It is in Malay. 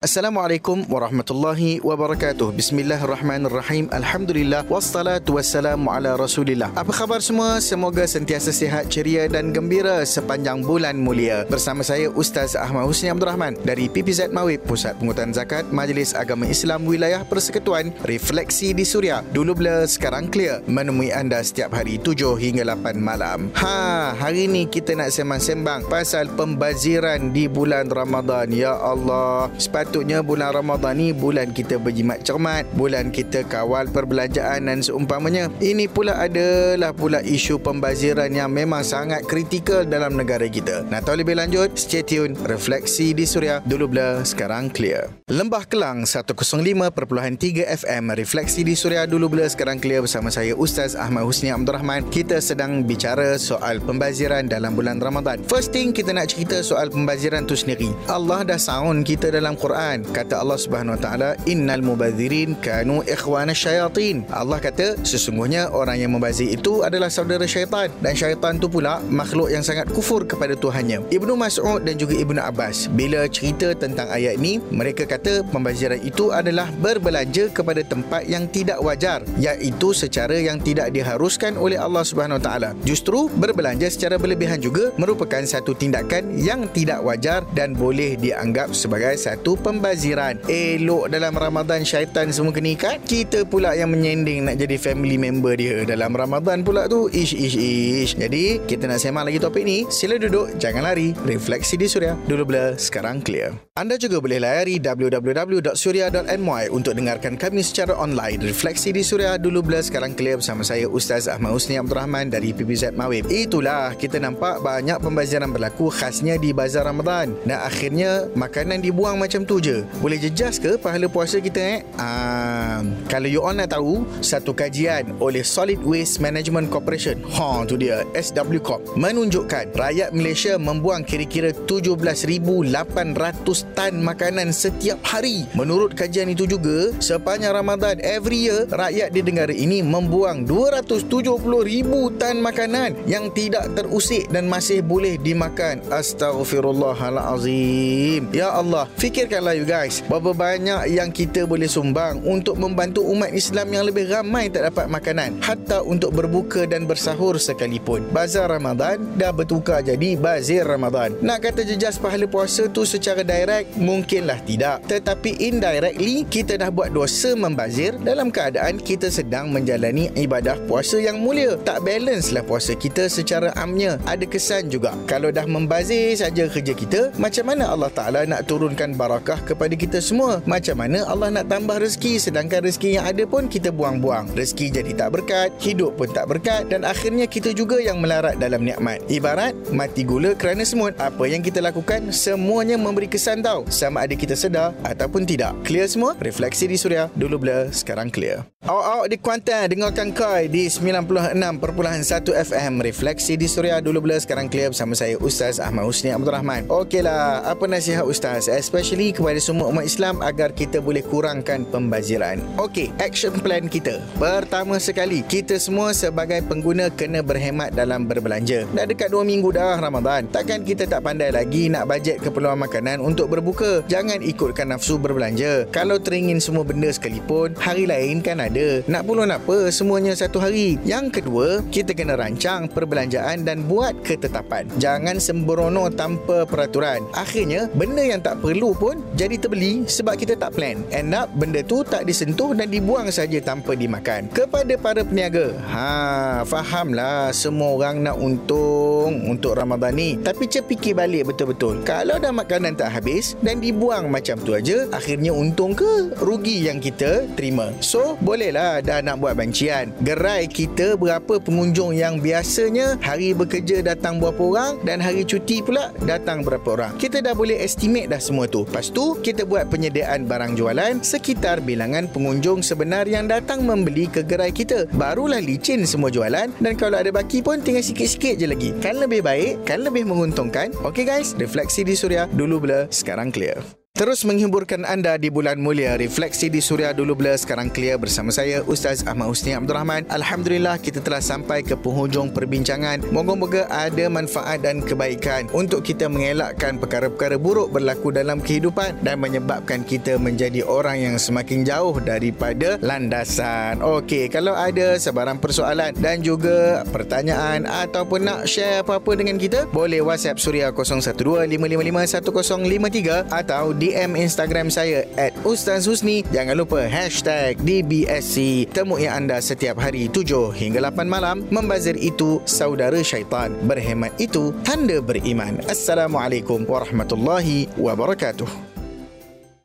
Assalamualaikum warahmatullahi wabarakatuh. Bismillahirrahmanirrahim. Alhamdulillah wassalatu wassalamu ala Rasulillah. Apa khabar semua? Semoga sentiasa sihat, ceria dan gembira sepanjang bulan mulia. Bersama saya Ustaz Ahmad Husni Abdul Rahman dari PPZ Mawib Pusat Pengutan Zakat Majlis Agama Islam Wilayah Persekutuan Refleksi di Suria. Dulu bila sekarang clear menemui anda setiap hari 7 hingga 8 malam. Ha, hari ni kita nak sembang-sembang pasal pembaziran di bulan Ramadan. Ya Allah. Sepatutnya sepatutnya bulan Ramadan ni bulan kita berjimat cermat, bulan kita kawal perbelanjaan dan seumpamanya. Ini pula adalah pula isu pembaziran yang memang sangat kritikal dalam negara kita. Nak tahu lebih lanjut? Stay tune. Refleksi di Suria. Dulu blur, sekarang clear. Lembah Kelang 105.3 FM. Refleksi di Suria. Dulu blur, sekarang clear bersama saya Ustaz Ahmad Husni Abdul Rahman. Kita sedang bicara soal pembaziran dalam bulan Ramadan. First thing kita nak cerita soal pembaziran tu sendiri. Allah dah sound kita dalam Quran Quran kata Allah Subhanahu Wa Taala innal mubadzirin kanu ikhwana syayatin. Allah kata sesungguhnya orang yang membazir itu adalah saudara syaitan. Dan syaitan tu pula makhluk yang sangat kufur kepada Tuhannya. Ibnu Mas'ud dan juga Ibnu Abbas bila cerita tentang ayat ni mereka kata pembaziran itu adalah berbelanja kepada tempat yang tidak wajar iaitu secara yang tidak diharuskan oleh Allah Subhanahu Wa Taala. Justru berbelanja secara berlebihan juga merupakan satu tindakan yang tidak wajar dan boleh dianggap sebagai satu pembaziran. Elok dalam Ramadan syaitan semua kena ikat. Kita pula yang menyending nak jadi family member dia dalam Ramadan pula tu. Ish, ish, ish. Jadi, kita nak sembang lagi topik ni. Sila duduk, jangan lari. Refleksi di Suria. Dulu blur, sekarang clear. Anda juga boleh layari www.surya.my untuk dengarkan kami secara online. Refleksi di Suria. Dulu blur, sekarang clear bersama saya Ustaz Ahmad Husni Abdul Rahman dari PPZ Mawib. Itulah, kita nampak banyak pembaziran berlaku khasnya di bazar Ramadan. Dan akhirnya, makanan dibuang macam tu je. Boleh jejas ke pahala puasa kita eh? Uh, kalau you all nak tahu Satu kajian oleh Solid Waste Management Corporation. Ha tu dia SW Corp. Menunjukkan rakyat Malaysia membuang kira-kira 17,800 tan makanan setiap hari. Menurut kajian itu juga Sepanjang Ramadan every year Rakyat di negara ini membuang 270,000 tan makanan Yang tidak terusik dan masih boleh dimakan. Astaghfirullahalazim. Ya Allah Fikirkanlah lah you guys. Berapa banyak yang kita boleh sumbang Untuk membantu umat Islam yang lebih ramai tak dapat makanan Hatta untuk berbuka dan bersahur sekalipun. Bazar Ramadan dah bertukar jadi Bazir Ramadan. Nak kata jejas pahala puasa tu secara direct Mungkinlah tidak. Tetapi indirectly Kita dah buat dosa membazir Dalam keadaan kita sedang menjalani ibadah puasa yang mulia. Tak balance lah puasa kita secara amnya. Ada kesan juga. Kalau dah membazir saja kerja kita Macam mana Allah Ta'ala nak turunkan barakah kepada kita semua. Macam mana Allah nak tambah rezeki sedangkan rezeki yang ada pun kita buang-buang. Rezeki jadi tak berkat, hidup pun tak berkat dan akhirnya kita juga yang melarat dalam nikmat. Ibarat mati gula kerana semut. Apa yang kita lakukan semuanya memberi kesan tau. Sama ada kita sedar ataupun tidak. Clear semua? Refleksi di Suria. Dulu blur, sekarang clear. Awak-awak di Kuantan dengarkan Koi di 96.1 FM. Refleksi di Suria. Dulu blur, sekarang clear bersama saya Ustaz Ahmad Husni Abdul Rahman. Okeylah, apa nasihat Ustaz? Especially kepada semua umat Islam agar kita boleh kurangkan pembaziran. Okey, action plan kita. Pertama sekali, kita semua sebagai pengguna kena berhemat dalam berbelanja. Dah dekat 2 minggu dah Ramadan. Takkan kita tak pandai lagi nak bajet keperluan makanan untuk berbuka. Jangan ikutkan nafsu berbelanja. Kalau teringin semua benda sekalipun, hari lain kan ada. Nak puluh nak apa, semuanya satu hari. Yang kedua, kita kena rancang perbelanjaan dan buat ketetapan. Jangan sembrono tanpa peraturan. Akhirnya, benda yang tak perlu pun jadi terbeli sebab kita tak plan. End up benda tu tak disentuh dan dibuang saja tanpa dimakan. Kepada para peniaga, ha, fahamlah semua orang nak untung untuk Ramadan ni. Tapi cepikir balik betul-betul. Kalau dah makanan tak habis dan dibuang macam tu aja, akhirnya untung ke rugi yang kita terima. So, bolehlah dah nak buat bancian. Gerai kita berapa pengunjung yang biasanya hari bekerja datang berapa orang dan hari cuti pula datang berapa orang. Kita dah boleh estimate dah semua tu. Lepas tu, kita buat penyediaan barang jualan sekitar bilangan pengunjung sebenar yang datang membeli ke gerai kita. Barulah licin semua jualan dan kalau ada baki pun tinggal sikit-sikit je lagi. Kan lebih baik, kan lebih menguntungkan. Okay guys, refleksi di Suria. Dulu blur, sekarang clear. Terus menghiburkan anda di bulan mulia. Refleksi di Suria dulu blur Sekarang clear bersama saya Ustaz Ahmad Husni Abdul Rahman. Alhamdulillah kita telah sampai ke penghujung perbincangan. Moga-moga ada manfaat dan kebaikan Untuk kita mengelakkan perkara-perkara buruk berlaku dalam kehidupan Dan menyebabkan kita menjadi orang yang semakin jauh daripada landasan. Okey, kalau ada sebarang persoalan Dan juga pertanyaan Ataupun nak share apa-apa dengan kita Boleh WhatsApp Suria 012 555 1053 Atau DM Instagram saya at Ustaz Husni. Jangan lupa hashtag DBSC. Temui anda setiap hari 7 hingga 8 malam. Membazir itu saudara syaitan. Berhemat itu tanda beriman. Assalamualaikum warahmatullahi wabarakatuh.